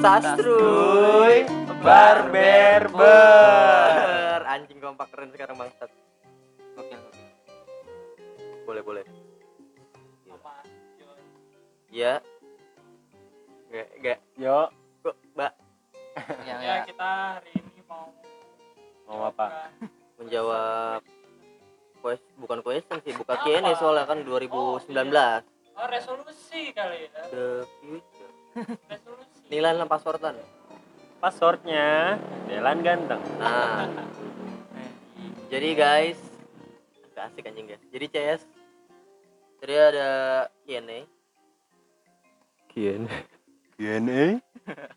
Sastruy Barber Ber. Anjing kompak keren sekarang bangsat. Gokil. Boleh boleh. Iya. Enggak enggak. Yo, Kok Mbak Yang ya ya. kita hari ini mau mau apa? menjawab quest bukan question sih, buka Q&A soalnya kan 2019. oh resolusi kali ya The future. resolusi Nilai passwordan. Passwordnya Delan ganteng. Nah, jadi guys, agak asik anjing guys. Jadi CS, jadi ada Q&A, Kian. Q&A.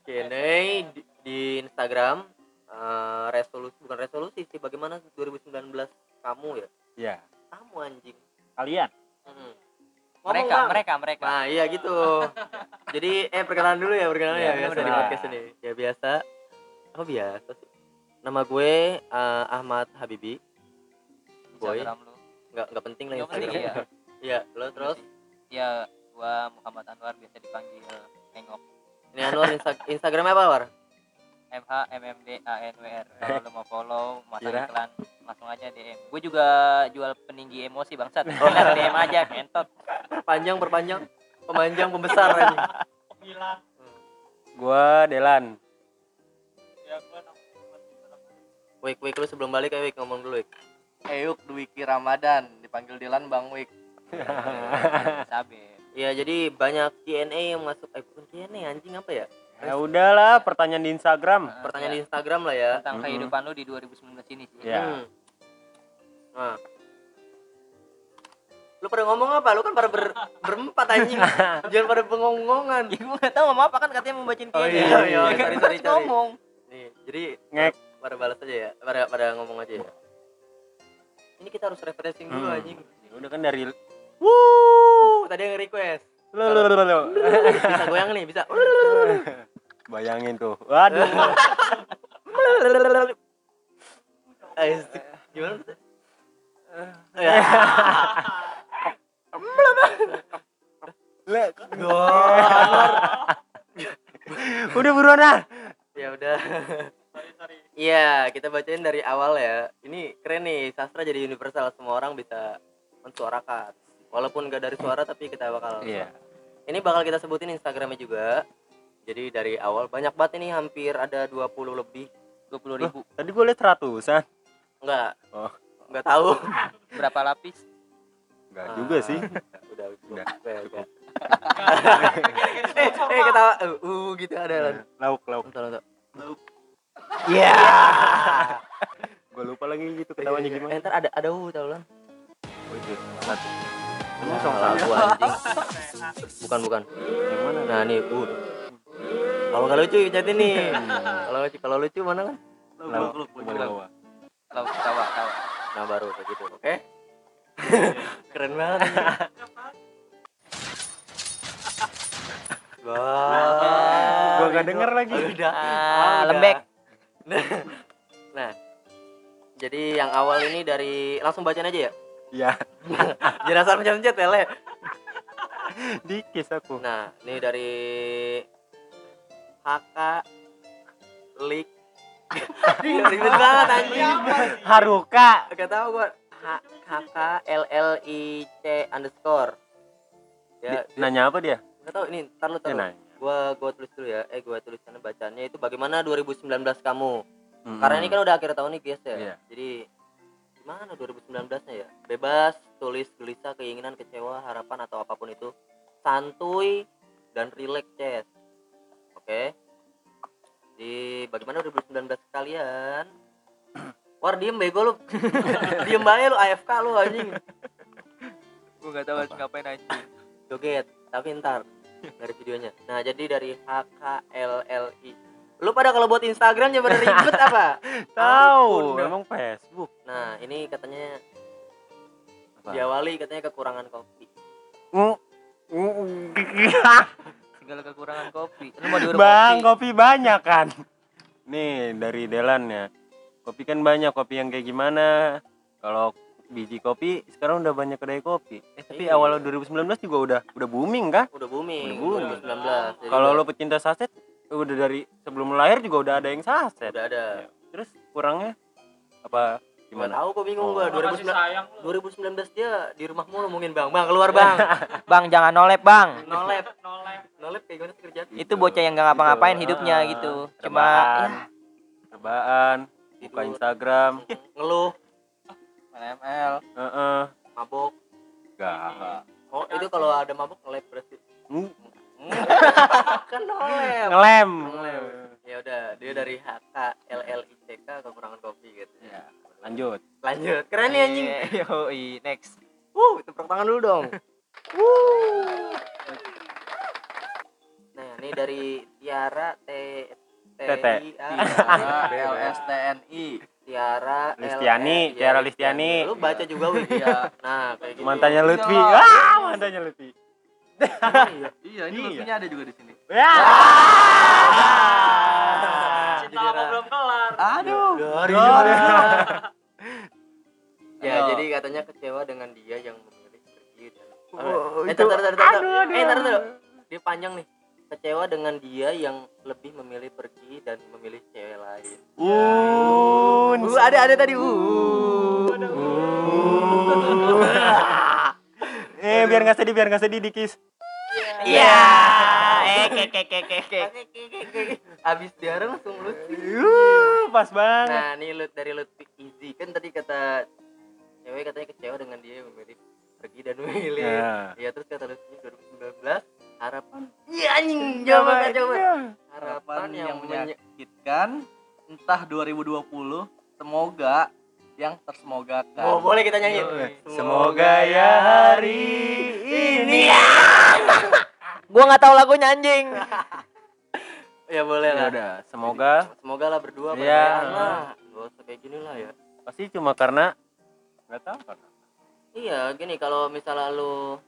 Q&A di, di Instagram. eh, resolusi bukan resolusi sih, bagaimana 2019 kamu ya? Ya, Kamu anjing. kalian. Mm. Ngomong, Mereka, Bang. mereka, mereka. Nah iya gitu. Jadi eh perkenalan dulu ya perkenalan Iya, ya biasa di podcast ini. Ya biasa. Oh biasa sih. Nama gue eh, Ahmad Habibi. Boy. Instagram lu. Nggak nggak penting lah Nggak penting, Instagram. Iya, lo terus Ya, gua Muhammad Anwar biasa dipanggil Engok. ini Anwar Insta- Instagramnya apa War? M H M M D A N W R. Kalau lu mau follow, masang Kira. iklan, langsung aja DM. Gue juga jual peninggi emosi bangsat. Tinggal DM aja, kentot. Perpanjang perpanjang pemanjang pembesar anjing. pemilah Gua Delan. ya nama Wik Wik lu sebelum balik ya Wik ngomong dulu Wik. Eyuk Dwiki Ramadan dipanggil Dilan Bang Wik Sabe. Iya jadi banyak Q&A yang masuk eh bukan Q&A anjing apa ya? Ya udahlah, pertanyaan di Instagram. Pertanyaan Ya, di Instagram lah ya. tentang Mm-mm. kehidupan lu di 2019 ini sih. Ya. Hmm. Nah. Lu pada ngomong apa? Lu kan pada ber, berempat anjing. Jangan pada bengong-ngongan. Ya gue gak tau ngomong apa kan katanya mau bacain Oh, iya, iya, Ya kan sorry, gua sorry, harus sorry. ngomong. Nih, jadi Ngek. pada balas aja ya. Pada pada ngomong aja ya. Ini kita harus refreshing dulu Hmm. anjing. Ya udah kan dari Wuh, tadi yang request. lo lo lo lo. Bisa goyang nih, bisa. Bayangin tuh. Waduh. Gimana? udah buruan ah. Ya udah. sorry sorry Iya, kita bacain dari awal ya. Ini keren nih, sastra jadi universal, semua orang bisa mensuarakan. Walaupun gak dari suara tapi kita bakal. Iya. Ini bakal kita sebutin Instagramnya juga. Jadi dari awal banyak banget ini hampir ada 20 lebih. 20 ribu. Tadi gue liat ratusan. Enggak. Oh. Enggak tahu. Berapa lapis? Enggak juga sih. udah, Udah, udah, udah. eh, eh ketawa. Uh, uh, gitu ada lan. Lauk lauk. Bentar, bentar. Iya. Gue lupa lagi gitu ketawanya Eh, gimana. ntar ada ada uh tau lan. Oh, itu. Satu. Ini song lagu anjing. Bukan, bukan. Yang mana? Nah, nih uh. Kalau nggak lucu catin nih. Kalau lucu kalau lucu mana kan? Lauk. Coba bawa. Lalu tawa, tawa. Nah, baru kayak gitu. Oke. Keren banget. Wah. Gua nggak denger lagi. Udah. Ah, lembek. Nah. Jadi yang awal ini dari langsung bacain aja ya. Iya. Jangan asal pencet-pencet ya, Le. Dikis aku. Nah, ini dari HK Lik. Ribet banget anjing. Haruka. Gak tau gua H- HK L L I C underscore. Ya, Di- Nanya apa dia? gak tau ini ntar lu tahu. nanya. Gua gua tulis dulu ya. Eh gua tuliskan bacaannya itu bagaimana 2019 kamu? Hmm. Karena ini kan udah akhir tahun nih guys ya. Iya. Jadi gimana 2019-nya ya? Bebas tulis gelisah keinginan kecewa harapan atau apa pun itu santuy dan relax Ces. Oke. Di bagaimana 2019 kalian? War diem bego lu. diem aja lu AFK lu anjing. Gue gak tahu harus ngapain anjing. Joget, tapi ntar dari videonya. Nah, jadi dari HKLLI. Lu pada kalau buat Instagram ya pada ribet apa? Tahu, Ampun. emang Facebook. Nah, ini katanya Apa? diawali katanya kekurangan kopi. Mm. Segala kekurangan kopi. Lu mau diurut Bang, kopi? kopi banyak kan. Nih dari Delan ya. Kopi kan banyak, kopi yang kayak gimana? Kalau biji kopi sekarang udah banyak kedai kopi. Eh tapi Iya. awal 2019 juga udah udah booming kah? Udah booming, Udah booming. 2019. Jadi Kalau lo pecinta saset udah dari sebelum lahir juga udah ada yang saset udah ada Ya. terus kurangnya apa Gimana? tahu kok bingung Oh. gua Gua kasih 2019 sayang lu 2019 dia di rumahmu ngomongin bang bang keluar bang Bang jangan nolep bang. nolep nolep nolep kayak gimana sih kerjaan Itu bocah yang gak ngapa-ngapain Gitu. hidupnya Ah, gitu. Cuma ya, buka Tidur. Instagram ngeluh main ML Heeh. mabok Enggak. oh itu kalau ada mabok ngelep berarti Hmm. kan nolep Ngelem. Ngelem. ya udah dia dari HK LLICK kekurangan kopi gitu ya Lanjut. lanjut keren nih anjing Iya, Yoi, next. Wuh, tepuk tangan dulu dong. Nah, ini dari Tiara T T Tete. I A LSTNI Tiara Listiani, Tiara iya, Listiani. Lu baca juga Wih. Iya. Nah, kayak gitu. Mantannya Lutfi. Iya. Ah, mantannya Lutfi. Iya. iya ini Iya. Lutfinya ada juga di sini Ya. lama belum kelar aduh Dari Ya, jadi katanya kecewa dengan dia yang memilih pergi dan Oh, Eh, itu- tar, tar, tar, Eh, tar, tar. Dia panjang nih. Kecewa dengan dia yang lebih memilih pergi dan memilih cewek lain. Un. Uh, ada ada tadi. Uh. Eh, biar nggak sedih, biar nggak sedih dikis. Iya. Eh, ke ke ke ke ke. Abis diare langsung Lutfi. Uh, pas banget. Nah, ini Lut dari Lutfi Easy kan tadi kata cewek katanya kecewa dengan dia memilih pergi dan memilih. Ya. Ya terus kata Lutfi 2019 harapan. Iya anjing coba coba. Harapan harapan yang, menyakitkan entah 2020 semoga yang tersemogakan Oh, boleh kita nyanyi. Semoga ya hari ini. Gua nggak tahu lagunya anjing. Ya boleh Ya lah. udah, semoga Semoga lah berdua Iya. berdua lah. Gak usah kayak gini lah ya. pasti cuma karena nggak tahu karena. Iya, gini kalau misalnya lu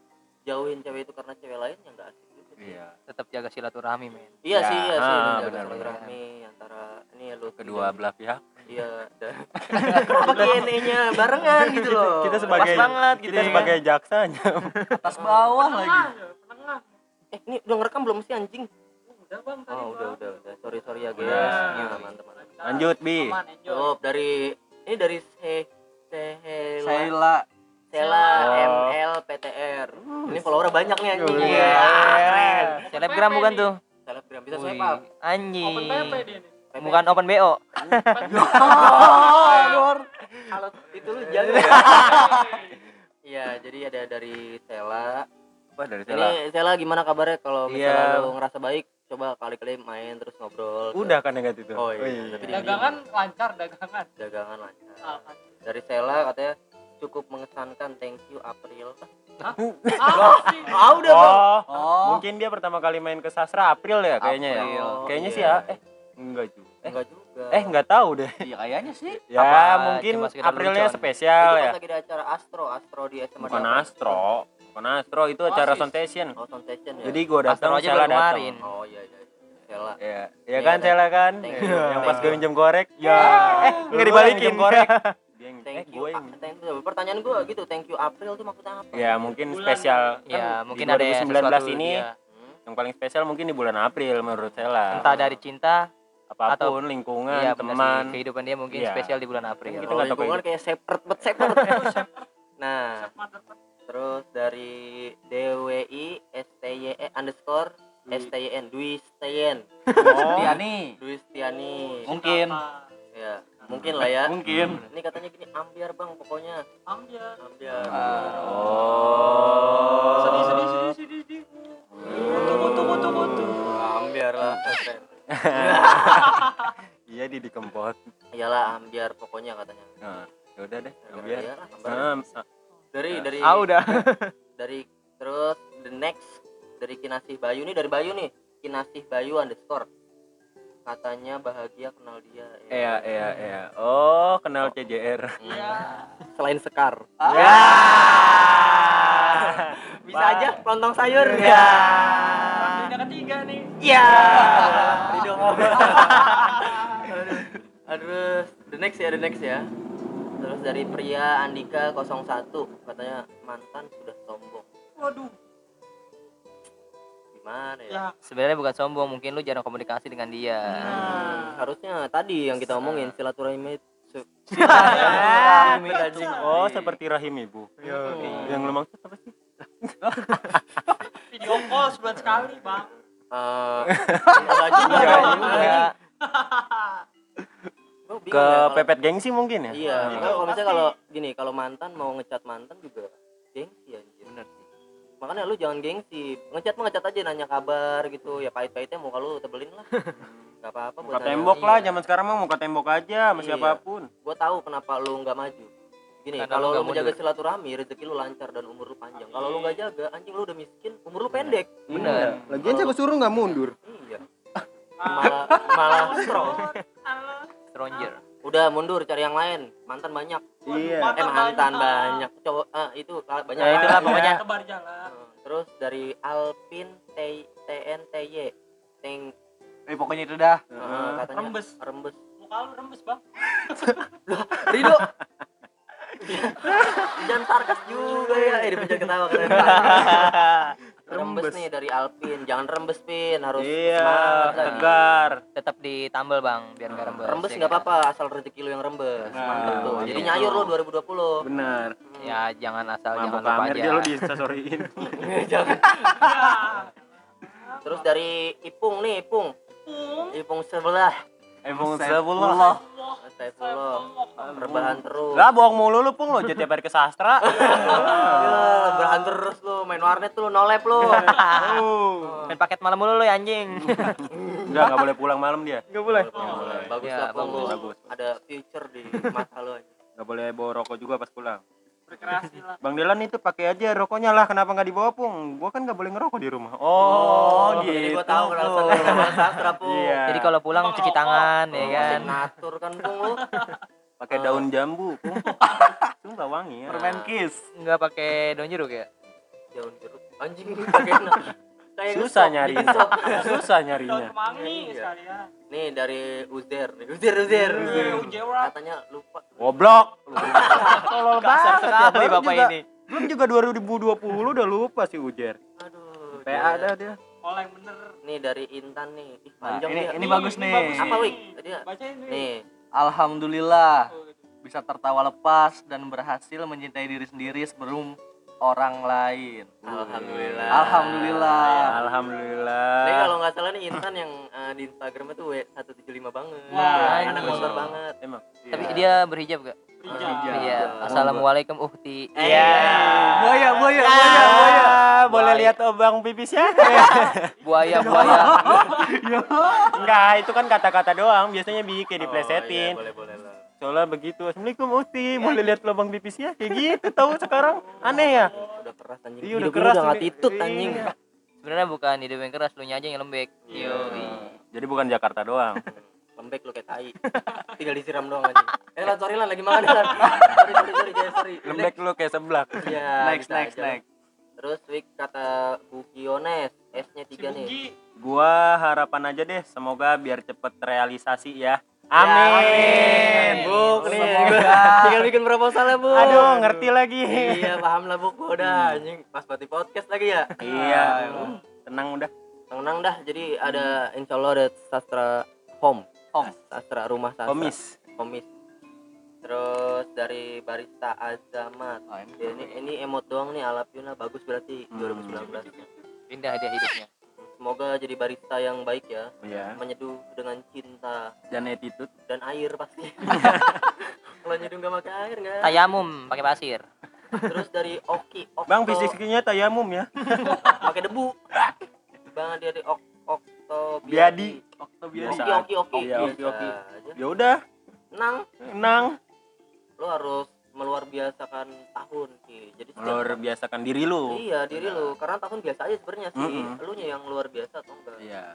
jauhin cewek itu karena cewek lain ya enggak asik sih. Iya. Tetap jaga silaturahmi, men. Iya Ya, sih, iya sih, ah, menjaga benar, benar. silaturahmi antara ini lu Kedua belah pihak. Iya, kenapa Q&A-nya barengan gitu loh. Kita sebagai Pas banget gitu kita ya. sebagai jaksanya. atas bawah lagi ya, eh ini udah ngerekam belum sih anjing? udah bang tadi Oh, udah udah udah. Sorry sorry ya guys. Iya, teman-teman. Lanjut, Bi. Oh, dari ini dari Se Sehela Sheila Sela Oh. ML PTR. Ini follower banyak nih anjing. Iya. Keren. Selebgram bukan tuh? Selebgram bisa swipe up. Anjing. open PP dia nih Bukan open BO. Kalau itu lu jago. Iya, jadi ada dari Sela. Wah, dari Sela. Ini Sela gimana kabarnya kalau Iya. misalnya lu ngerasa baik, coba kali-kali main terus ngobrol. Udah kan yang itu. Oh iya, tapi dia- dagangan lancar dagangan dagangan lancar. Alhamdulillah. Dari Sela katanya cukup mengesankan thank you April. sih Ah udah. Oh, oh mungkin dia pertama kali main ke sastra April ya kayaknya ya. April. Kayaknya Iya. sih ya. Eh, enggak juga. Eh, Enggak juga. eh enggak tahu deh. iya kayaknya sih Ya, Apa, mungkin Aprilnya lucuan? spesial Itu ya. lagi di acara Astro, Astro di SMA. Bukan. Astro. Bukan Astro, itu acara Oasis. Soundtation. Oh, Sound Session ya. Jadi gua datang, Sela baru datang. kemarin. Oh iya iya. iya. Sela. Ya, ya Iya, kan. Sela kan? Thank you. Yang pas Thank gue minjem korek. Ya. Eh, enggak dibalikin korek. Yang, eh, Thank you. gue yang Ah, Thank you. Pertanyaan gua gitu, thank you April tuh maksudnya apa? Ya, mungkin spesial. Ya, Kan mungkin di ada 2019 sesuatu ini yang paling spesial mungkin di bulan April menurut Sela. Entah dari cinta, apa pun lingkungan, iya sih, teman. kehidupan dia mungkin Iya. spesial di bulan April. Kita tahu lingkungan kayak separate bet separate. nah, terus dari DWI STYE underscore STYN Dwi Steyen. Oh, Tiani Dwi Stiani mungkin. Apa? ya mungkin lah ya. Mungkin. Ini katanya gini ambiar bang pokoknya. Ambil ambiar. Oh. sedih sedih sedih sedih sedih. Kutu kutu kutu kutu ambiar lah. Iya di dikempot. iyalah ambiar pokoknya katanya. Nah, ya udah deh, Ya, ambil. iyalah, ambiar. Ah, ah, dari Ya. dari Ah udah. dari terus the next dari Kinasih Bayu nih dari Bayu nih. Kinasih Bayu underscore. Katanya bahagia kenal dia Iya, iya, iya. Oh, kenal CJR. Hmm. selain Sekar. Ya. bisa aja lontong sayur. Ya. Yang ketiga nih. Ya Ridho aduh. The next ya the next ya terus dari pria Andika 01 katanya mantan sudah sombong waduh gimana ya, Ya. sebenarnya bukan sombong mungkin lu jarang komunikasi dengan dia Hmm, harusnya tadi yang kita omongin silaturahmi Silaturahmi, anjing. Oh, seperti rahim ibu. Yang lu maksud apa sih? Video call sebulan sekali, Bang. Eh, Enggak dong, juga. bingung Ke ya kalau- pepet gengsi mungkin ya? Iya, Hmm. kalau misalnya kalau gini, kalau mantan mau ngecat mantan juga gengsi anjir. Bener sih. Makanya lu jangan gengsi. Ngecat mah ngecat aja nanya kabar gitu. Ya pahit-pahitnya muka lu tebelin lah. Gak apa-apa Muka nanya. tembok lah, Iya. zaman sekarang mah muka tembok aja sama Iya. siapa pun. Gua tahu kenapa lu nggak maju. Gini, kalau lu nggak menjaga mundur. silaturahmi, rezeki lu lancar dan umur lu panjang. Kalau lu nggak jaga, anjing lu udah miskin, umur lu pendek. bener Lagian siapa suruh nggak mundur? Iya. Malah malah strong. stranger Udah mundur cari yang lain. Mantan banyak. Iya. Eh mantan banyak. Cowok ah, itu banyak. Ya, itulah pokoknya. Tebar jalan. Nah, Terus dari Alpin T TNTY Teng Eh pokoknya itu dah. eh, katanya Rembes. Rembes. Muka lu rembes, Bang. Rido. Jangan sarkas juga ya. Eh dipencet ketawa keren. rembes nih dari Alpin. Jangan rembes Pin, harus Iya, semangat lagi. tegar. tetap ditambal bang biar nggak rembes Rembes ya nggak kan? apa-apa, asal rezeki lu yang rembes. Nah, Mantap tuh. iya. Jadi nyayur lu 2020. Benar. ya jangan asal Mampu jangan lupa aja dia lu di sorryin. Jangan. Terus dari Ipung nih, Ipung. Ipung sebelah. Emang Saifullah. Astagfirullah. Rebahan terus. Lah bohong mulu lu pung lo jadi tiap hari ke sastra. Ya, rebahan terus lu, main warnet lu, nolep lu. Main paket malam mulu lu ya anjing Enggak, enggak boleh pulang malam dia. nggak boleh Bagus lah, Pung. bagus. Ada future di mata lu aja. Enggak boleh bawa rokok juga pas pulang. Berkreasi lah. Bang Delan itu pakai aja rokoknya lah, kenapa nggak dibawa pung? Gua kan nggak boleh ngerokok di rumah. Oh, gitu. Jadi gua tahu kenapa sastra, Pung. Iya. jadi kalau pulang cuci tangan ya Oh, kan masih ngatur kan, Pung lu. pakai daun jambu, pung. Sumpah wangi ya. Permen kiss. nggak pakai daun jeruk ya Daun jeruk. Anjing pakai Susah nyarinya. ngesop. Susah nyarinya. Iya. sekalian. Nih dari Uzer, Uzer, Uzer. Katanya lupa. Goblok. Tolol banget ya, sekali baru bapak juga- ini Belum juga 2020 udah lupa sih Ujer. Aduh. PA dah dia. Pola yang bener. Nih dari Intan nih. Ih, Nah, panjang ini nih. ini bagus nih. Apa, Wik? Ya? Nih, Alhamdulillah gitu. bisa tertawa lepas dan berhasil mencintai diri sendiri sebelum orang lain. alhamdulillah. Alhamdulillah. Ya, Alhamdulillah. Nih kalau nggak salah nih Intan yang eh, di Instagram itu W175 banget. Wah, anak anjing. motor banget. Emang. tapi dia berhijab gak Berhijab. Iya. iya assalamualaikum uhti Iya. Buaya, buaya, Ah, buaya, buaya. boleh lihat obang pipisnya? buaya buaya Enggak, itu kan kata-kata doang. Biasanya bi kayak Oh, diplesetin. iya, boleh, boleh lah. Soalnya begitu. Assalamualaikum Uti, boleh lihat lubang pipisnya? Kayak gitu tahu sekarang. Aneh ya? Udah keras anjing. Iya, udah keras udah nggak ini. titut anjing. Iya. sebenarnya bukan hidup yang keras lu aja yang lembek Iya. Jadi bukan Jakarta doang. Lembek lu kayak tai. Tinggal disiram doang anjing. Eh, Lan, sorry lah lagi makan. Sorry, sorry, sorry, sorry. Lembek lu kayak seblak. Iya. Next, next, aja. next. Terus Wik kata Bu Kiones, S-nya Si 3 nih. Gua harapan aja deh, semoga biar cepet realisasi ya. Ya, Amin. Buk nih. Semoga. Tinggal bikin proposal ya, Bu. Aduh, ngerti lagi. Iya, paham lah, Bu. Udah anjing pas berarti podcast lagi ya. Iya. Tenang udah. Tenang dah. Jadi ada insya Allah ada sastra home. Home. Sastra rumah sastra. Komis. Komis. Terus dari barista Azamat. Oh, ini. Ya, ini ini emot doang nih Alap Yuna bagus berarti Hmm. 2019. indah dia hidupnya Semoga jadi barista yang baik ya, Iya. menyeduh dengan cinta Dan attitude. dan air pasti. Kalau nyeduh nggak pakai air nggak. tayamum pakai pasir Terus dari Oki Okto Bang fisiknya tayamum ya. pakai debu. Bang dia di Ok Okto Biadi. Okto Oki Biasa. Oki Oki. Iya, Oki, Oki. Ya udah, Nang, tenang. lo harus meluar biasakan tahun Ki. Jadi setiap Luar biasakan diri lu. Iya diri lu, karena tahun biasa aja sebenarnya sih. Mm-mm. Lu nya yang luar biasa atau enggak? Iya.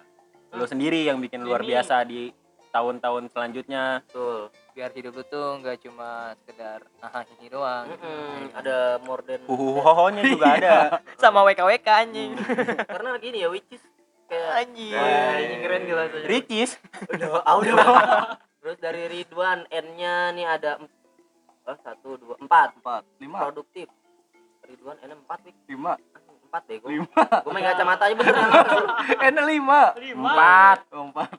Lu sendiri yang bikin luar Ini. biasa di tahun-tahun selanjutnya. Betul. biar hidup lu tuh nggak cuma sekedar ah ini doang Mm-mm, Ada more than Huhuhohonya juga ada. sama WKWK anjing karena gini ya which is kayak anjing ini keren gila. Ricis. Udah, ah, udah. Terus dari Ridwan N-nya nih ada satu, dua, empat. Empat, lima. Produktif. Ridwan N4 Wik. Lima. Empat deh gue lima. Gue main kacamata aja bener N lima. Empat. Empat.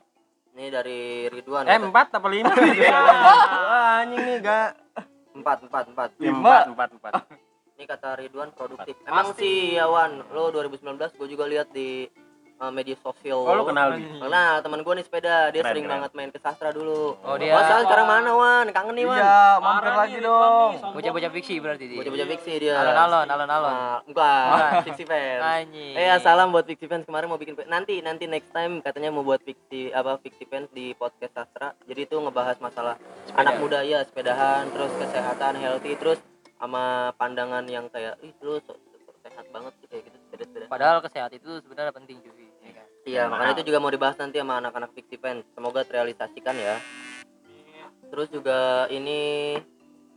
Ini dari Ridwan Eh empat apa lima? Wah anjing nih gak. empat empat empat. Empat empat empat. ini kata Ridwan produktif. Emang sih ya Wan lo 2019 gue juga lihat di uh, media sosial Oh lu kenal Bi? Kenal teman gue nih sepeda, dia Keren, sering keren. banget main ke sastra dulu. Oh, dia- Wah, sekarang sekarang mana Wan? Kangen nih Wan. iya mampir lagi dong Bocah-bocah fiksi berarti dia. Bocah-bocah fiksi dia. Alon-alon, alon-alon. Ah, bukan, fiksi fans. Anjing. Eh, ya, salam buat fiksi fans kemarin mau bikin nanti nanti next time katanya mau buat fiksi apa fiksi fans di podcast sastra. Jadi itu ngebahas masalah anak muda ya, sepedahan, terus kesehatan, healthy, terus sama pandangan yang kayak ih lu sehat banget sih kayak gitu sepeda-sepeda. Padahal kesehatan itu sebenarnya penting cuy. Iya, makanya itu juga mau dibahas nanti sama anak-anak Fiksi Fans. Semoga terrealisasikan ya. Terus juga ini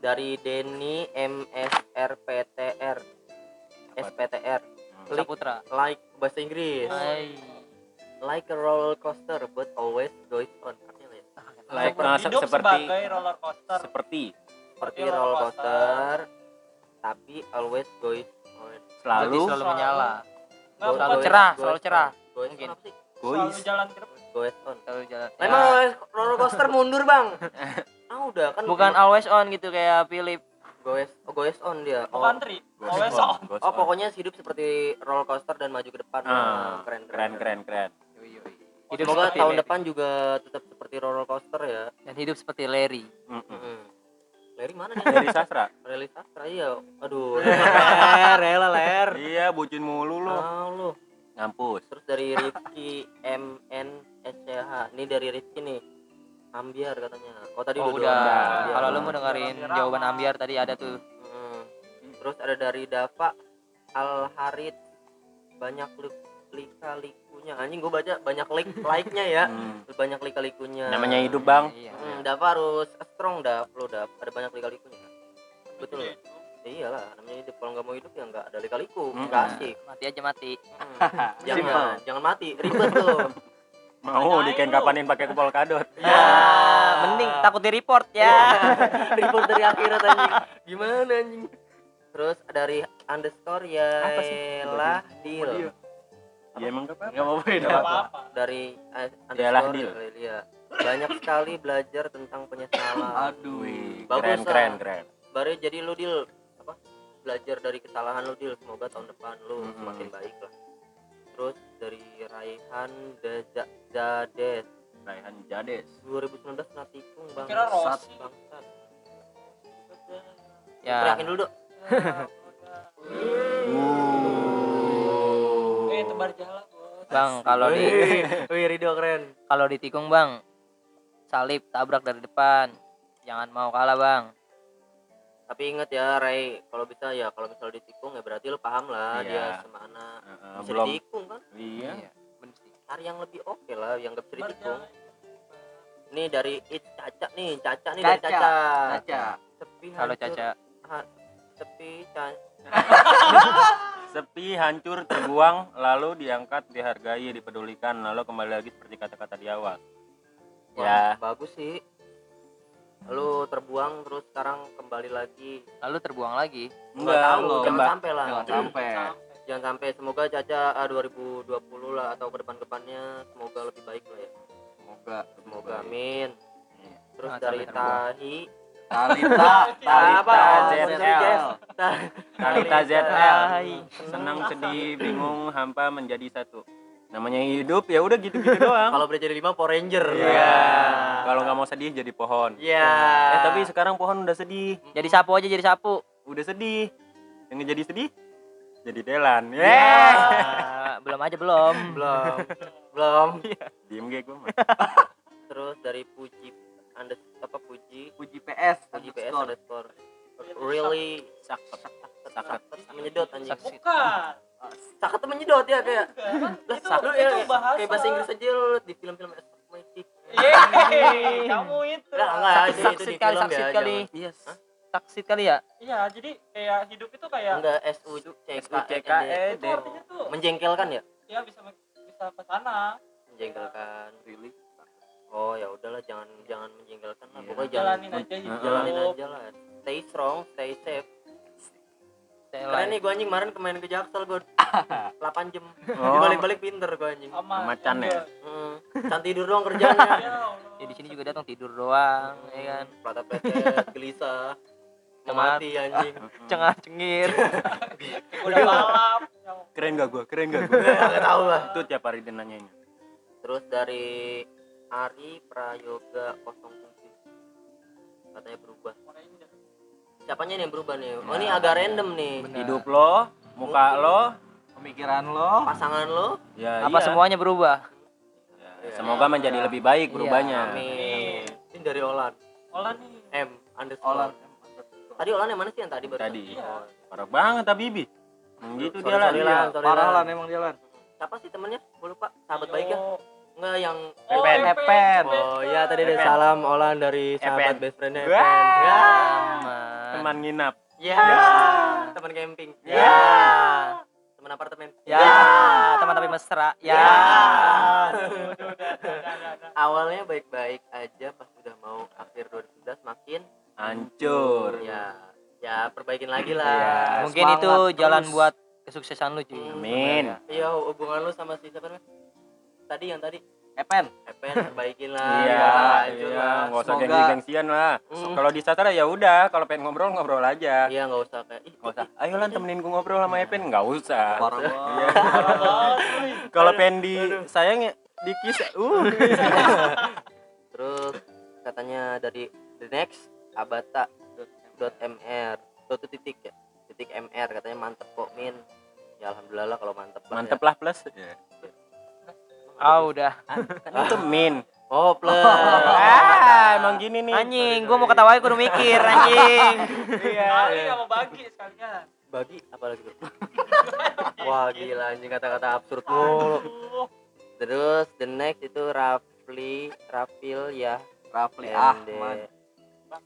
dari Denny MSRPTR SPTR Klik Saputra. like bahasa Inggris Hai. like a roller coaster but always goes on artinya ya? Like Seperti nah, hidup seperti sebagai roller coaster seperti seperti roller roller coaster. tapi always goes on selalu selalu menyala. Selalu cerah, selalu cerah. Goes Mungkin. gois. jalan ke depan goes on Selalu jalan. Emang Ya. roller coaster mundur bang? ah udah kan bukan always on gitu kayak Philip. goes oh, goes on dia oh. Goes always on, on Oh pokoknya hidup seperti roller coaster dan maju ke depan. Ah, Nah, keren keren keren keren. Hidup Semoga tahun Larry. depan juga tetap seperti roller coaster ya. dan hidup seperti Larry. Mm-mm. Mm-mm. Larry mana nih? Dari sastra. Rally sastra iya. Aduh. ler, rela ler. Iya, bucin mulu lu. Ah, lu. Ngampus. Terus dari Rifki MN SCH. Ini dari Rifki nih. Ambiar katanya. Oh tadi Oh udah. Ambiar. Kalau lu mau dengerin jawaban Ambiar tadi ada tuh. Mm. Terus ada dari Dava Al Harid banyak li- lika-likunya anjing gue baca banyak like like-nya ya Hmm. banyak lika-likunya Namanya hidup, Bang. Iya. Hmm, Dava harus strong Dav lo Dav ada banyak lika-likunya betul Iya. ya iyalah namanya hidup kalau nggak mau hidup ya nggak ada lika-liku Hmm. nggak asik Mati aja mati. Hmm, jangan jangan mati ribet tuh Mau dikain-kapanin pakai kepol kadot. Ya, mending takut di report ya. ribet dari akhirat anjing gimana anjing terus dari underscore ya Apa sih? lah deal Ya emang apa? nggak mau beda nggak apa-apa dari eh, Yalah, underscore. Aurelia. banyak sekali belajar tentang penyesalan aduh Bagus keren lah. keren keren. baru jadi lu deal apa belajar dari kesalahan lu deal semoga tahun depan lu Mm-mm. semakin baik lah terus dari Raihan Daja Dades Raihan Jades. 2019 natikung bang Kira Rossi. bangsat Ya. teriakin dulu dok eh tebar Bang, kalau di wih Rido keren kalau ditikung, Bang. Salib tabrak dari depan. Jangan mau kalah, Bang. Tapi ingat ya Ray kalau bisa ya kalau misalnya ditikung ya berarti lu paham lah Iya. dia semana Heeh, bisa belum. ditikung kan Iya. Sih. cari yang lebih oke lah yang gak bisa ditikung Ini dari It Caca nih, Caca nih dari Caca. Caca. Caca. Sepi Halo hancur. Caca. Ha- sepi Caca. Sepi, hancur, terbuang, lalu diangkat, dihargai, dipedulikan, lalu kembali lagi seperti kata-kata di awal. Wah, Ya, bagus sih. Lalu terbuang terus sekarang kembali lagi. Lalu terbuang lagi. Nggak tahu, jangan Mbak. sampai lah. jangan sampai Jangan sampai semoga Caca ah, 2020 lah atau ke depan-depannya semoga lebih baik lah ya. semoga Semoga amin. Iya. Terus Jangan dari. Tahi Talita? Talita ZL. Ta- Talita ZL. Senang, sedih, bingung, hampa menjadi satu. Namanya hidup ya udah gitu-gitu doang. Kalau boleh jadi lima Power Ranger. Iya. Kalau nggak mau sedih jadi pohon. Iya. Eh tapi sekarang pohon udah sedih, Jadi sapu aja jadi sapu. udah sedih. Yang jadi sedih jadi Delan. Iya. Yeah. Ah, belum aja belum. belum. belum. Diem gue gue mah. Terus dari Puji Andes apa Puji Puji PS Puji PS underscore. really Sak sak sak sak. menyedot anjing. Bukan Sakat tuh menyedot ya kayak. Lah Itu- lu itu ya bahasa. kayak bahasa Inggris aja lu di film-film. Yeay, kamu itu Enggak, enggak, itu, itu Saksit di kali, film saksit ya. kali. jangan- Yes. Taksit kali ya? iya jadi kayak hidup itu kayak Enggak S U C K E D. itu artinya tuh Menjengkelkan ya? ya bisa bisa ke sana Menjengkelkan. Oh ya udahlah jangan jangan menjengkelkan lah. Iya. Pokoknya jangan jalanin aja hidup jalanin aja lah. Stay strong, stay safe. Keren nih gue anjing kemarin kemarin ke Jaksel gue 8 jam. Oh. Dibalik-balik pinter gue anjing. Sama Macan ya? Hmm. Can tidur doang kerjanya. Ya Allah. Ya, di sini juga datang tidur doang, ya kan. Plata pletet, gelisah. Mati anjing. Cengah cengir. Udah Allah. Keren gak gua? Keren gak gua? Gak tahu lah. Itu tiap hari dia nanyain. Terus dari Ari Prayoga 07 katanya berubah. Siapanya nih yang berubah nih? Oh ini agak random nih. Hidup lo, muka lo, Pemikiran lo Pasangan lo? ya Apa iya. semuanya berubah? Ya, semoga menjadi lebih baik berubahnya. Amin. Ini dari Olan. Olan nih. M underscore. Olan Tadi Olan yang mana sih yang tadi baru? Tadi. Oh. Parah banget. Hmm, gitu Sorry, dia lah. Iya. lah, Parah lah. lah emang dia lan Siapa sih temennya? Gue lupa. Sahabat baik ya? Enggak yang Oh, Epen. Epen. Oh iya tadi ada Epen. salam Olan dari sahabat Epen. best friendnya Wah. Epen. Ya. Aman. Teman nginap. Ya. Teman camping. Ya. Teman apartemen. Ya, teman tapi mesra. Ya. Awalnya baik-baik aja pas udah mau akhir 2011 makin Hancur. ya ya perbaikin lagi lah. Iya. Mungkin semangat itu jalan terus. buat kesuksesan lu, cuy. Amin. Iya hubungan lu sama si siapa namanya? Tadi yang tadi Epen Epen perbaikin lah. Iya, ya, iya, lah. nggak usah Semoga- gengsi-gengsian lah. Mm. Kalau di Satra ya udah, kalau pengen ngobrol ngobrol aja. Iya nggak usah kayak ih Nggak usah. Ayo lan temenin gue ngobrol sama Epen, nggak usah. Iya. Kalau pengen di sayang ya dikis. Uh. Terus katanya dari the next abata dot mr dot titik ya titik mr katanya mantep kok min ya alhamdulillah lah kalau mantep lah Mantep ya. lah plus. Ah, udah. Kan itu min. oh plus Ah, emang gini nih. Anjing, gua mau ketawain kudu mikir, anjing. Iya. Kali nggak mau bagi sekalian. bagi apa lagi bro wah gila anjing kata-kata absurd mulu Aduh. terus the next itu Rafli Rafil ya Rafli. Ahmad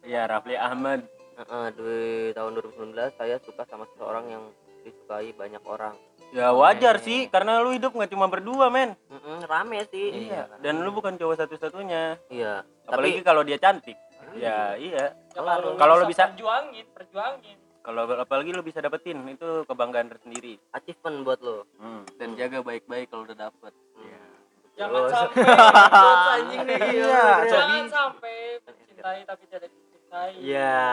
Iya, Rafli Ahmad. Heeh, di tahun 2019 saya suka sama seseorang yang disukai banyak orang Ya wajar sih, karena lu hidup nggak cuma berdua, men. Mm-mm, rame sih Iya. Dan lu bukan cowok satu-satunya. iya Apalagi tapi kalau dia cantik. Ya iya. Ya, Kelar. Kalau lu bisa- perjuangin, perjuangin. Kalau apalagi lu bisa dapetin itu kebanggaan tersendiri. achievement buat lo Hmm. dan jaga baik-baik kalau udah dapet Jangan Terus. sampai anjing nih Iya, jangan sampai mencintai tapi tidak dicintai. Iya.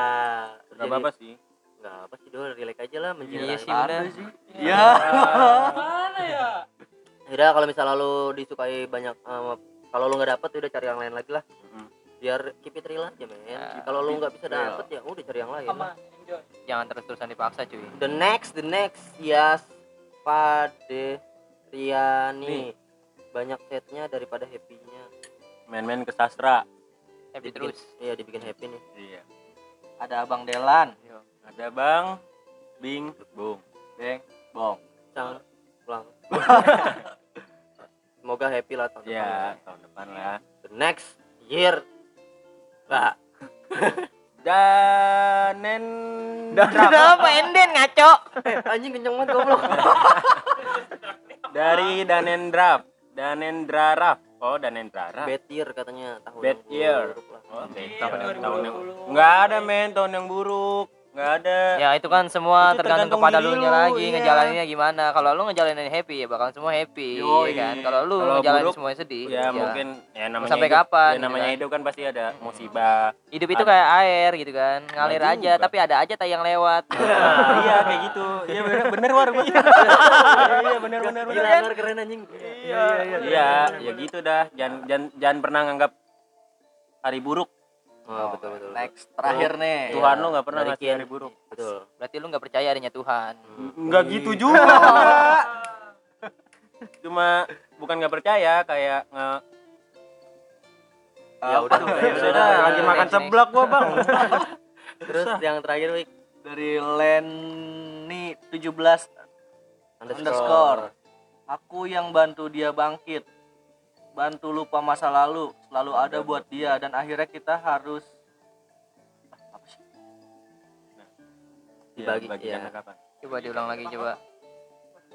Gak apa-apa sih. Enggak apa sih dol, relax aja lah mencintai. Iya sih, bener. Iya Mana ya? Udah kalau misalnya lu disukai banyak eh, kalau lu nggak dapet udah cari yang lain lagi lah. Biar keep it real aja, men. Ya, kalau lu nggak bisa dapet ya udah cari yang lain. Aman, lah. enjoy. Jangan terus-terusan dipaksa, cuy. The next, the next, Yas Pade Riani. Banyak setnya daripada happy-nya. Main-main ke sastra. Happy Dibikin- terus. Iya, dibikin happy nih. Iya. ada Abang Delan Ada Bang Bing Bung. Beng Bong Cang, pulang. Semoga happy lah tahun depan. Ya, tahun depan lah. The next year. Bah, Danen Kenapa enden ngaco? anjing kenceng banget goblok. dari Danendra. Danendra Raf. Oh, Danendra Raf. Bad year katanya tahun Bad yang year. buruk lah. Oh, bad Iya, tahun yang 2020. Enggak ada men tahun yang buruk. Enggak ada. Ya itu kan semua Itu tergantung, tergantung kepada lu nya lagi iya. ngejalaninnya gimana. Kalau lu ngejalanin happy ya bakal semua happy, Yoi. ya kan. Kalau lu Kalau ngejalanin buruk, semuanya sedih, Ya, mungkin ya namanya Sampai hidup, kapan, Ya, gitu namanya kan. hidup kan pasti ada musibah. hidup itu Ada. kayak air gitu kan, ngalir Nggak aja, juga. tapi ada aja tai yang lewat. Nah, iya kayak gitu. Iya bener bener war gua. Iya bener bener Gila, bener. Anwar keren anjing. Iya, iya, Iya, ya gitu dah. Jangan jangan jangan pernah nganggap hari buruk. Oh, betul betul. next terakhir nih Tuhan lu nggak pernah Dari ngasih hari buruk. Betul. Berarti lu nggak percaya adanya Tuhan. Enggak gitu juga. Cuma bukan nggak percaya kayak nge Ya udah, tuh? ya ya udah, udah udah, lagi udah, makan seblak gua, Bang. Terus yang terakhir Wik dari Lenny 17 underscore. underscore aku yang bantu dia bangkit bantu lupa masa lalu selalu ada buat dia dan akhirnya kita harus Ah, apa sih Dibagi, bagi iya. anak kapan? Coba diulang lagi coba.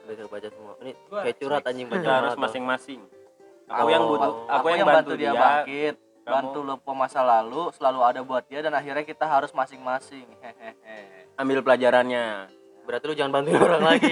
Bisa baca semua. Ini kayak curhat anjing baca harus masing-masing. Aku Oh. yang butuh, aku, yang bantu dia. bangkit kamu- bantu lupa masa lalu selalu ada buat dia dan akhirnya kita harus masing-masing hehehe Ambil pelajarannya. Berarti lu jangan bantuin orang lagi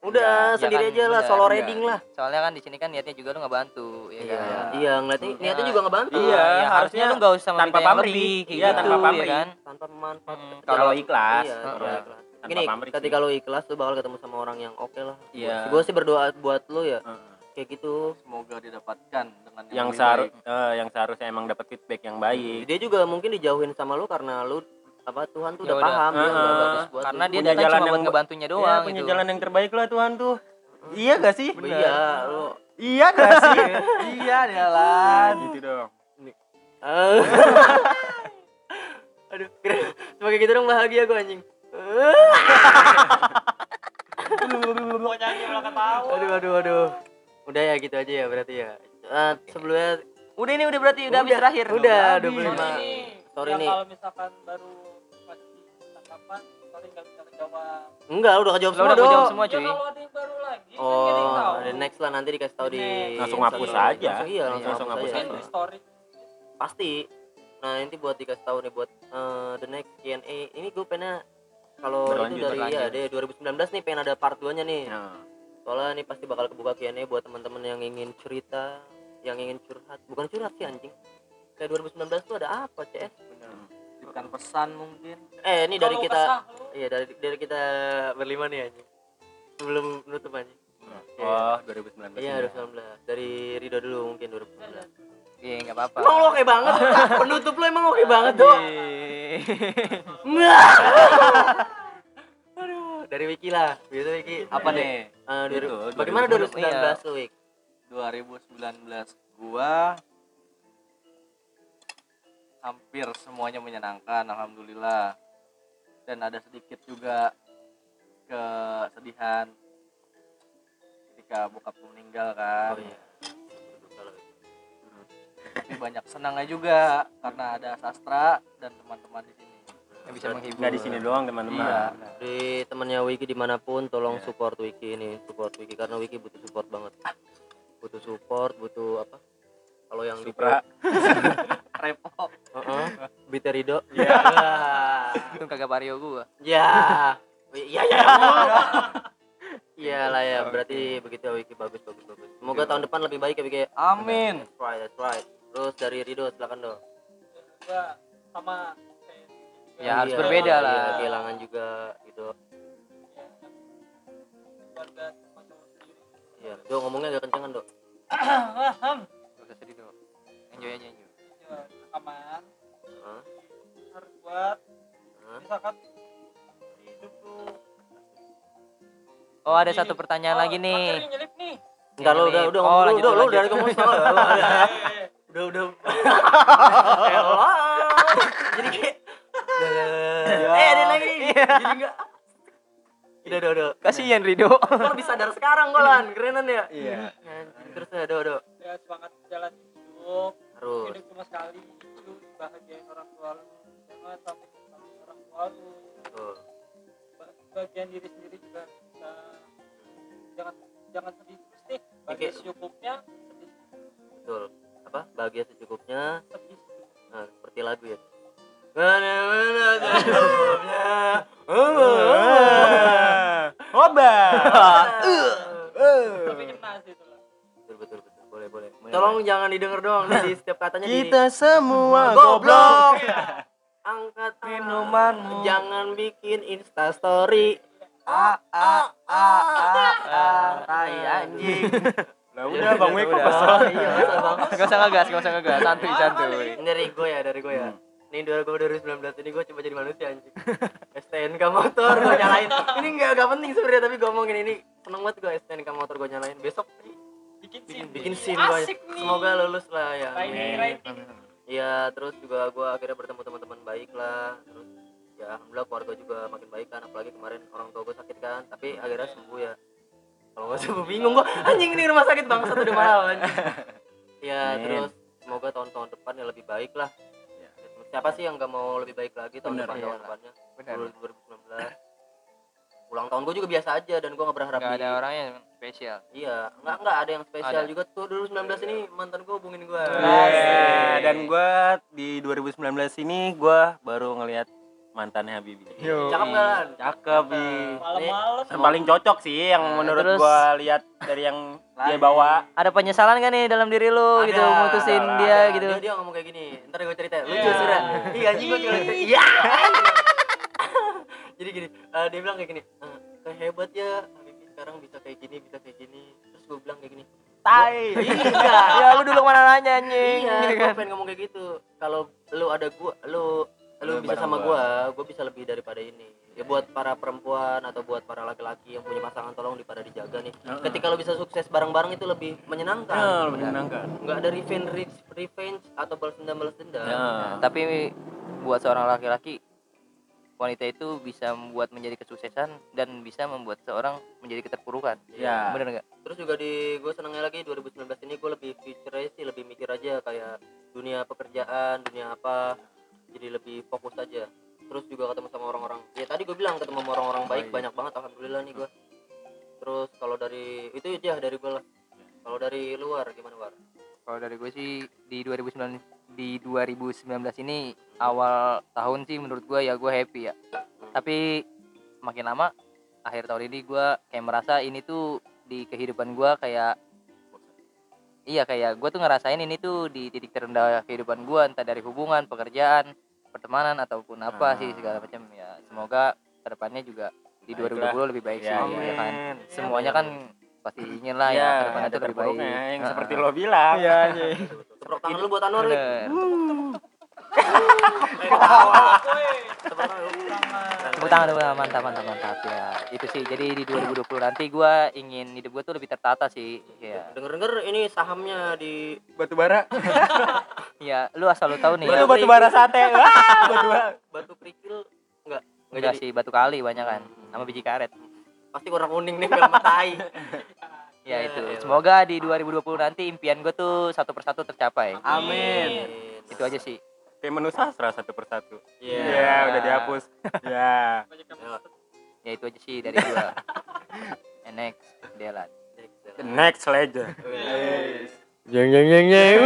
udah Iya sendiri kan, aja lah bener, solo iya. reading lah soalnya kan di sini kan niatnya juga lu ngebantu ya iya kan iya ngeliatnya niatnya juga ngebantu Iya, ya, harusnya harusnya lu nggak usah tanpa yang pamrih. lebih Iya, gitu tanpa ya pamrih. kan tanpa manfaat Hmm, kalau ikhlas iya, Heeh. kalau ikhlas. Tanpa Gini, pamrih ketika lu ikhlas lu bakal ketemu sama orang yang oke lah Iya. gue sih berdoa buat lu ya Heeh. kayak gitu semoga didapatkan dengan yang lebih seharus baik. eh, yang seharusnya emang dapat feedback yang baik dia juga mungkin dijauhin sama lu karena lu apa Tuhan tuh Ya udah udah. paham dia Heeh. udah bagus buat karena lu. dia Punya datang jalan cuma buat yang- ngebantunya Iya, doang punya gitu. jalan yang terbaik lah Tuhan tuh. Iya gak sih? Iya lu. Iya gak sih? Iya Delan gitu dong. Ah. aduh keren sebagai gitu dong bahagia gue anjing. Mau nyanyi malah ketawa. aduh aduh aduh. Udah ya gitu aja ya berarti ya. Eh, sebelumnya udah ini udah berarti udah habis terakhir. udah Habis. 25 Ini Sorry yang nih. kalau misalkan baru tangkapan, sorry nggak bisa kejawab. enggak udah kejawab semua udah dong jawab semua Ya cuy kalau ada yang baru lagi, kan jadi oh tahu. ada next lah nanti dikasih tahu di. Langsung hapus aja. langsung iya langsung, Langsung hapus hapus aja. Di story. pasti nah ini buat dikasih tahu nih buat eh, the next Q&A ini gue pengen kalau itu dari ya dari 2019 nih pengen ada part 2 nya nih Nah, soalnya ini pasti bakal kebuka Q&A buat teman-teman yang ingin cerita yang ingin curhat bukan curhat sih anjing kayak 2019 tuh ada apa CS Titipkan pesan mungkin. Eh ini dari kita lu, iya dari dari kita berlima nih anjing. Sebelum nutup anjing. Oh 2019 iya ini. 2019 dari Rido dulu mungkin 2019 iya nggak apa-apa. Emang lo oke banget? Penutup lo emang oke banget tuh Aduh, dari Wiki lah. Biasa Wiki. apa nih? Eh, Itu, bagaimana 2019, 2019 tuh, Wik? 2019 gua hampir semuanya menyenangkan alhamdulillah dan ada sedikit juga kesedihan ketika bokapku meninggal kan Oh iya. tapi banyak senangnya juga karena ada sastra dan teman-teman di sini yang bisa menghibur nggak di sini doang teman-teman Iya. Di temennya Wiki di mana pun tolong Iya. support Wiki ini, support Wiki karena Wiki butuh support banget. Butuh support, butuh apa? Kalau yang di Repot Heeh. Bita Rido. Iya. itu kagak vario gua Ya. Iya ya. Iya lah ya, berarti begitu ya Wiki bagus bagus bagus. Semoga tahun depan lebih baik ya Wiki. amin That's right, that's right. Terus dari Rido silakan dong. gua sama. Ya, harus Iya, berbeda iya, lah. kehilangan juga gitu. keluarga. Iya, do ngomongnya agak kencengan, Dok. Gak usah sedih dong enjoy aja enjoy Aman Hah? harus buat Hah? misalkan hidup tuh oh ada satu pertanyaan Oh, lagi nih nyelip nih Entar lo udah udah Oh, ngomong lanjut, dulu, udah lanjut. udah ngomong sama lo. Udah udah. Elah. Jadi kayak Eh, ada lagi nih. Jadi enggak Udah, udah, udah. kasihan Rido Kan lebih sadar sekarang Golan, kerenan ya. iya Terus ya, do, do. ya semangat jalan hidup Harus. hidup cuma sekali lu bahagiain orang tua lu jangan sampai nyesal orang tua lu. Ba- bagian diri sendiri juga bisa jangan jangan sedih terus deh bagi Oke. secukupnya sedih Betul. Apa? Bahagia secukupnya. sedih Nah, seperti lagu ya. Mana-mana secukupnya. obat Boleh, boleh. Tolong jangan didengar doang di setiap katanya di kita semua goblok. Angkat. Minumanmu. Jangan bikin Insta story. a a a a a tai anjing lah udah bang Udah. kesel Iya, masa bang. gak usah ngegas gak usah ngegas santuy santuy dari gue ya, dari gue ya. Ini 2019 ini gue coba jadi manusia anjing. STNK motor gue nyalain. Ini enggak enggak penting sebenarnya tapi gue ngomongin ini seneng banget gue STNK motor gue nyalain. Besok bikin bikin scene bikin scene gue. asik nih Semoga lulus lah ya. Writing, writing. Iya, terus juga gue akhirnya bertemu teman-teman baik lah. Terus ya alhamdulillah keluarga juga makin baik kan. Apalagi kemarin orang tua gue sakit kan, tapi akhirnya sembuh ya. Kalau nggak sembuh bingung gue. Anjing ini rumah sakit bangsat udah mahal anjing. Ya Amin. terus semoga tahun-tahun depan ya lebih baik lah. Siapa sih yang nggak mau lebih baik lagi tahun Bener, depan iya tahun lah. depannya? benar 2019. Ulang tahun gue juga biasa aja dan gue nggak berharap gak di- ada orang yang spesial. Iya, nggak nggak ada yang spesial Ada. juga tuh. 2019 ini mantan gue hubungin gue. Iya, dan gua di 2019 ini gua baru ngelihat mantannya Habibi. Yo. cakep lan cakep Bi. malam-malam. Yang paling cocok sih yang Nah, menurut terus- gua lihat dari yang dia bawa. Ada penyesalan gak nih dalam diri lu gitu Ada, mutusin ada, dia Ada, gitu? dia, dia ngomong kayak gini. Ntar gue cerita. Lucu Iya. sudah iya anjing gue juga cerita iya jadi gini eh, dia bilang kayak gini eh, kayak hebat ya Habibie sekarang bisa kayak gini bisa kayak gini. Terus gue bilang kayak gini tai! Iya. Ya lu dulu mana nanya anjing iya gitu gue kan. pengen ngomong kayak gitu. Kalau lu ada gua lu lu Lu bisa sama gua. gua gua bisa lebih daripada ini. Ya buat para perempuan atau buat para laki-laki yang punya pasangan tolong dipada dijaga nih. Ketika lu bisa sukses bareng-bareng itu lebih menyenangkan. Ya menyenangkan. Nggak ada revenge re- revenge atau balas dendam balas dendam. Ya Tapi buat seorang laki-laki wanita itu bisa membuat menjadi kesuksesan dan bisa membuat seorang menjadi keterpurukan. Ya. Bener nggak? terus juga di gue senangnya lagi 2019 ini gue lebih future sih lebih mikir aja kayak dunia pekerjaan dunia apa jadi lebih fokus aja terus juga ketemu sama orang-orang ya tadi gue bilang ketemu sama orang-orang baik Baik. banyak banget alhamdulillah nih gue terus kalau dari itu aja dari gue lah kalau dari luar gimana war Kalau dari gue sih di 2019 di 2019 ini awal tahun sih menurut gue ya gue happy ya. Tapi makin lama akhir tahun ini gue kayak merasa ini tuh di kehidupan gue kayak iya kayak gue tuh ngerasain ini tuh di titik terendah kehidupan gue entah dari hubungan pekerjaan pertemanan ataupun apa sih Ah. segala macam. Ya semoga ke depannya juga di Baiklah. 2020 lebih baik sih ya, ya kan. Semuanya kan pasti ingin lah ya, ya ke depannya tuh lebih baik. yang seperti lo bilang. Iya, tepuk tangan lu buat Anwar. Tepuk tangan lu. Tepuk tangan dulu mantap mantap mantap ya. Itu sih jadi di 2020 nanti gua ingin hidup gua tuh lebih tertata sih. Ya. denger-denger ini sahamnya di batu bara Ya, lu asal lu tahu nih. itu Ya. batu bara sate Wah, batu bara batu kerikil enggak enggak sih batu kali banyak kan sama biji karet. pasti warna kuning nih film tai Ya Ya, itu. elah. Semoga di 2020 nanti impian gua tuh satu persatu tercapai. Amin. Itu aja sih. kayak menu sastra satu persatu Iya. ya udah dihapus ya Ya itu aja sih dari gua. And next, Delan. the next legend Jeng jeng jeng jeng.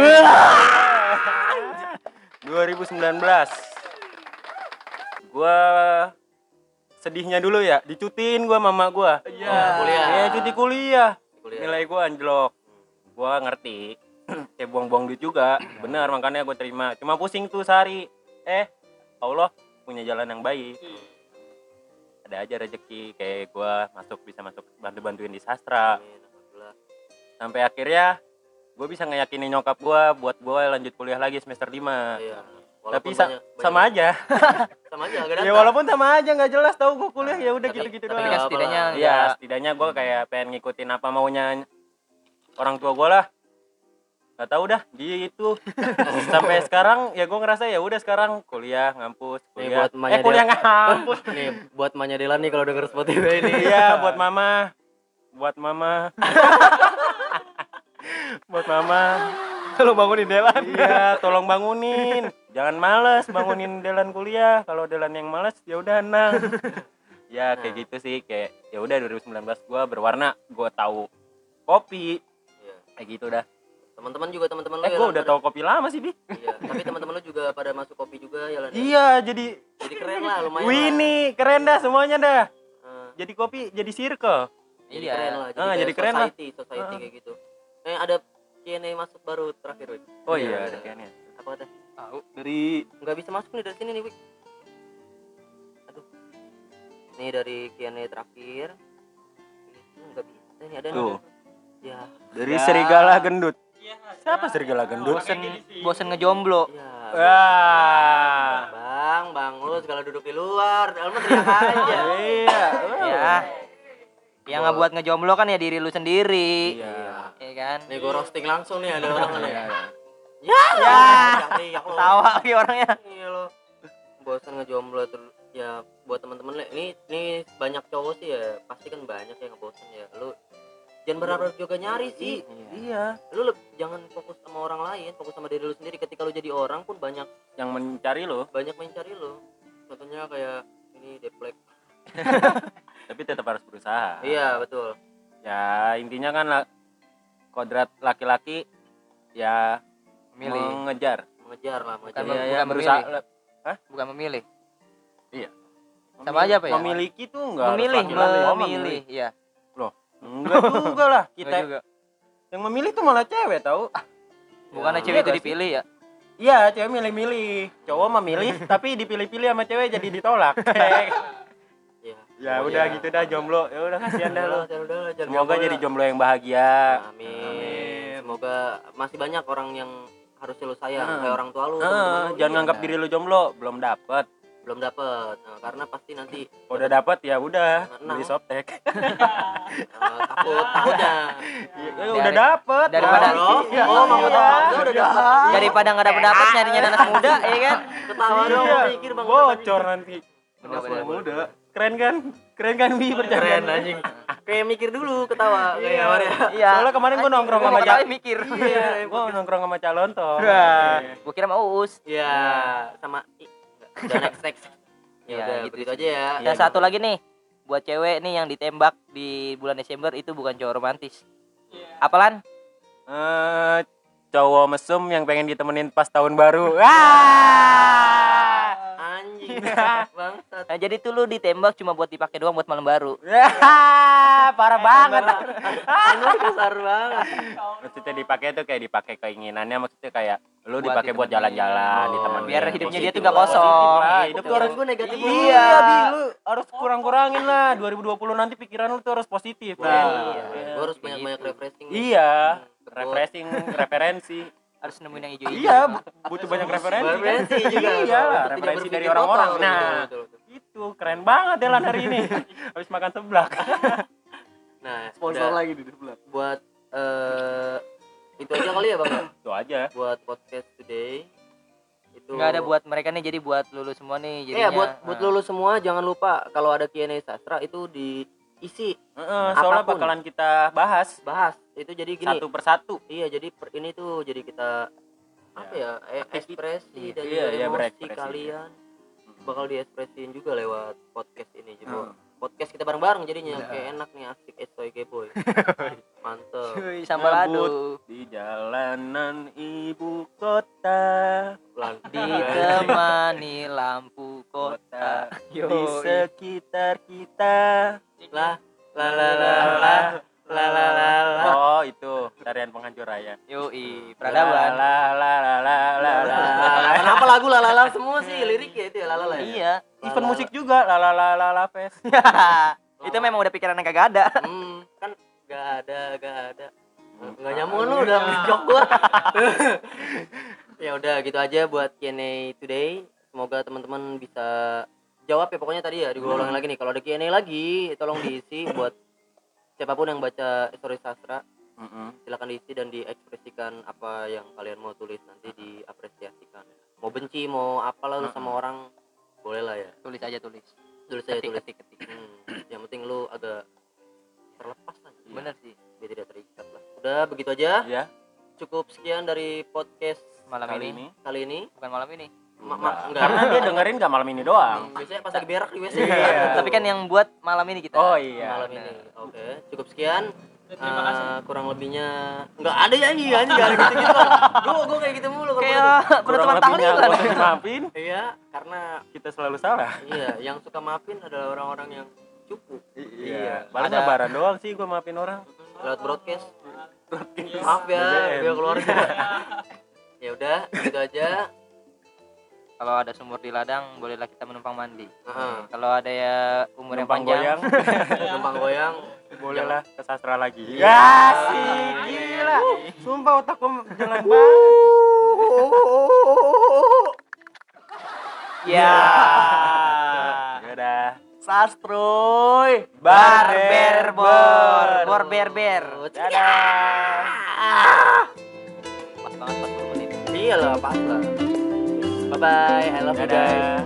2019 gua sedihnya dulu ya dicutiin gua mama gua Iya. kuliah. ya cuti kuliah Kuliah. nilai gua anjlok. Gua ngerti. Kayak buang-buang duit juga. Benar makanya gua terima. Cuma pusing tuh sehari. Eh Allah punya jalan yang baik. Ada aja rezeki. Kayak gua masuk bisa masuk bantu-bantuin di sastra. Sampai akhirnya gue bisa ngeyakinin nyokap gua buat gua lanjut kuliah lagi semester 5 Iya. Tapi Walaupun sa- banyak- banyak- sama aja sama aja agak ya walaupun sama aja nggak jelas tahu gua kuliah ya udah Tapi- gitu-gitu tapi doang kan nggak setidaknya. Iya, nggak- setidaknya gue kayak pengen ngikutin apa maunya orang tua gue lah. Gak tau dah, di itu sampai sekarang ya gue ngerasa ya udah sekarang kuliah ngampus, Nih, kuliah. buat emaknya eh kuliah ngampus. nih buat Manya Delan nih kalau denger Spotify ini iya, buat mama. Buat mama. buat mama. Lu bangunin Delan. Iya, tolong bangunin. Jangan males bangunin Delan kuliah. Kalau Delan yang males ya udah nang. ya kayak Nah. gitu sih kayak ya udah 2019 gua berwarna gua tahu kopi Iya. kayak gitu dah teman-teman juga teman-teman eh ya, gua Lan, udah pada- tahu kopi lama sih bi iya tapi teman-teman lu juga pada masuk kopi juga ya ya? iya jadi jadi keren lah lumayan lah. Winnie keren dah semuanya dah Eh, jadi kopi jadi circle jadi Iya. keren lah jadi, Ah, kayak jadi keren lah. society society Ah. kayak gitu eh ada Q&A masuk baru terakhir oh iya ada kayaknya apa kata Tahu. dari nggak bisa masuk nih dari sini nih Wik aduh nih dari Q&A terakhir nggak bisa nih ada nih Tuh. ya dari Ya. serigala gendut Iya, siapa serigala gendut Bosen bosen ngejomblo. ya wah bang bang lu segala duduk di luar lu teriak aja iya Ya. Yang nggak buat ngejomblo kan ya diri lu sendiri. iya Iya kan? nih gue roasting langsung nih ada orang nih Iya. Ya Ya. teriak lo Tawa lagi orangnya. Iya lo. Bosan ngejomblo terus ya buat teman-teman le ini ini banyak cowok sih ya. Pasti kan banyak yang ngebosen ya. Lu jangan berharap juga nyari sih. Iya. Lu leb- jangan fokus sama orang lain fokus sama diri lu sendiri. Ketika lu jadi orang pun banyak yang mencari lo banyak mencari lu. Contohnya kayak ini deplek. Tapi tetap harus berusaha. Iya betul. Ya intinya kan la- kodrat laki-laki ya Milih. mengejar mengejar lah Bukan mengejar Iya, bukan ya, berusaha memilih. Bukan memilih. iya Sama aja apa ya? Memiliki tuh enggak harus memilih. Oh, memilih ya Enggak juga lah. Kita juga yang memilih tuh malah cewek tahu. bukannya Iya cewek itu dipilih ya Iya, cewek milih-milih. Cowok memilih tapi dipilih-pilih sama cewek jadi ditolak. ya, ya udah gitu dah jomblo. Ya udah kasihan dah lu. Semoga jadi jomblo yang bahagia. Amin. Semoga masih banyak orang yang harusnya lu sayang Ah. kayak orang tua lu. Ah, temen-temen lu. jangan Iya. nganggap diri lu jomblo, belum dapet. belum dapet. Nah, karena pasti nanti Udah dapet ya udah, Nah. beli softtek. eh, takut takutnya. Ya, Dari- udah dapet. daripada- Oh, Iya. oh, mau Iya. tahu udah dapet. daripada nggak dapet dapet nyarinya anak muda ya kan Ketawa dong, Iya, mikir bang. bocor nanti. Anak muda. Keren kan? Keren kan Bi Keren bercanda anjing. Kayak mikir dulu ketawa kayak Iya. Maria. iya Soalnya kemarin gua nongkrong sama Ja- mikir Iya, gua nongkrong sama calon toh. Wah, gua kira mau us Iya, sama udah next next. Ya Ya, udah, gitu begitu aja ya. dan satu lagi nih buat cewek nih yang ditembak di bulan Desember itu bukan cowok romantis Iya. apalan Eh, cowok mesum yang pengen ditemenin pas tahun baru. Ah! Anjing. Bangsat. nah jadi tuh lu ditembak cuma buat dipakai doang buat malam baru parah banget. Besar banget. Maksudnya dipakai tuh kayak dipakai keinginannya maksudnya kayak lu dipakai buat jalan-jalan, Oh, ditemenin. biar hidupnya dia tuh lah, kosong lah, gitu. hidup tuh Orang harus gue negatif. Iya, Bi, lu harus kurang-kurangin lah. 2020 nanti pikiran lu tuh harus positif. Kan? iya. Gue harus Kayak banyak-banyak refreshing. Iya, Kebot. refreshing, referensi. Harus nemuin yang hijau Iya, bu- butuh banyak referensi. kan? Referensi juga. Iya referensi dari orang-orang. Nah, Betul, betul, betul. itu keren banget Delan hari ini. Habis makan seblak. Nah, sponsor lagi di sebelah buat eh itu aja kali ya bang ya? Itu aja. buat podcast today itu nggak ada buat mereka nih jadi buat lulu semua nih Iya jadinya buat buat Nah. lulus semua jangan lupa kalau ada Q&A sastra itu diisi Heeh, soalnya Apa pun. bakalan kita bahas bahas itu jadi gini. Satu persatu. iya jadi per, ini tuh jadi kita apa ya. eh, ekspresi dan Iya, iya, emosi berekspresi. kalian. Bakal diekspresiin juga lewat podcast ini juga Hmm. podcast kita bareng-bareng jadinya Nah. kayak enak nih asik estoy boy mantep. Cuy, sambal adu Di jalanan ibu kota, ditemani lampu kota. Di Yo, sekitar kita. lah la la la la la la la la Oh, itu tarian penghancur raya. yoi peradaban La la la la la la. Kenapa lagu lalala semua sih liriknya itu ya lalala ya? iya Event musik juga la la la la la fest. itu memang udah pikiran yang kagak ada Hmm, kan gak ada, gak ada. Nggak nyambung lu udah jok gua. ya udah gitu aja buat Q&A today. Semoga teman-teman bisa jawab ya pokoknya tadi ya Hmm. lagi nih. Kalau ada Q&A lagi tolong diisi buat siapa pun yang baca story sastra Mm-mm. silakan diisi dan diekspresikan apa yang kalian mau tulis nanti diapresiasikan. Mau benci, mau apalah lu sama orang boleh lah ya. tulis aja tulis. Tulis aja ketik tulis. ketik ketik Hmm, yang penting lu agak terlepas lah. Bener sih. Biar tidak terikat lah. Udah begitu aja. Ya, cukup sekian dari podcast malam kali ini ini. kali ini. Bukan malam ini Ma- ma- enggak. Karena dia dengerin gak malam ini doang. Hmm, biasanya pas lagi berak di WC Iya. tapi kan yang buat malam ini kita. Oh iya. malam ini. Oke cukup sekian. Terima kasih. Eh, kurang lebihnya nggak ada ya iya anjing nggak ada gitu gitu gue gue kayak gitu mulu kayak Kurang penutupan tahlilan maafin, iya karena kita selalu salah. iya yang suka maafin adalah orang-orang yang cukup. Iya. Paling Ada- lebaran doang sih gua maafin orang. lewat broadcast. Maaf ya biar keluarga ya udah gitu aja kalau ada sumur di ladang bolehlah kita menumpang mandi Heeh. kalau ada ya umur yang Numpang panjang goyang, numpang goyang bolehlah ke sastra lagi. Iya. Ya sih, gila. Sumpah otak gua jalan banget. ya Ya udah. Sastroy barber bor bor berber Dadah. pas banget 40 menit Iya lah, pas lah. Bye bye, I love you guys. Dadah.